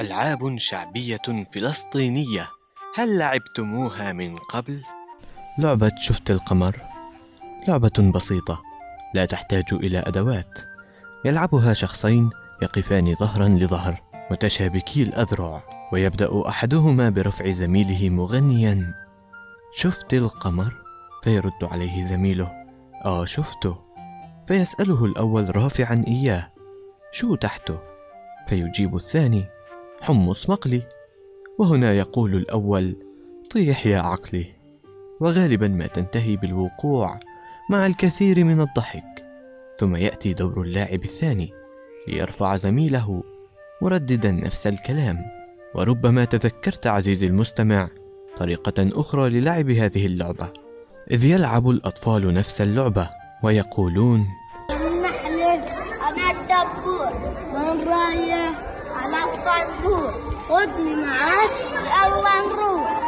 ألعاب شعبية فلسطينية. هل لعبتموها من قبل؟ لعبة شفت القمر. لعبة بسيطة لا تحتاج إلى أدوات. يلعبها شخصين يقفان ظهرا لظهر متشابكي الأذرع ويبدأ أحدهما برفع زميله مغنيا. شفت القمر؟ فيرد عليه زميله. آه شفته. فيسأله الأول رافعا إياه. شو تحته؟ فيجيب الثاني. حمص مقلي. وهنا يقول الأول طيح يا عقلي. وغالبا ما تنتهي بالوقوع مع الكثير من الضحك. ثم يأتي دور اللاعب الثاني ليرفع زميله مرددا نفس الكلام. وربما تذكرت عزيزي المستمع طريقة أخرى للعب هذه اللعبة. إذ يلعب الأطفال نفس اللعبة ويقولون أنا الدبور من رايح على اسطنبول خدني معاك يلا نروح.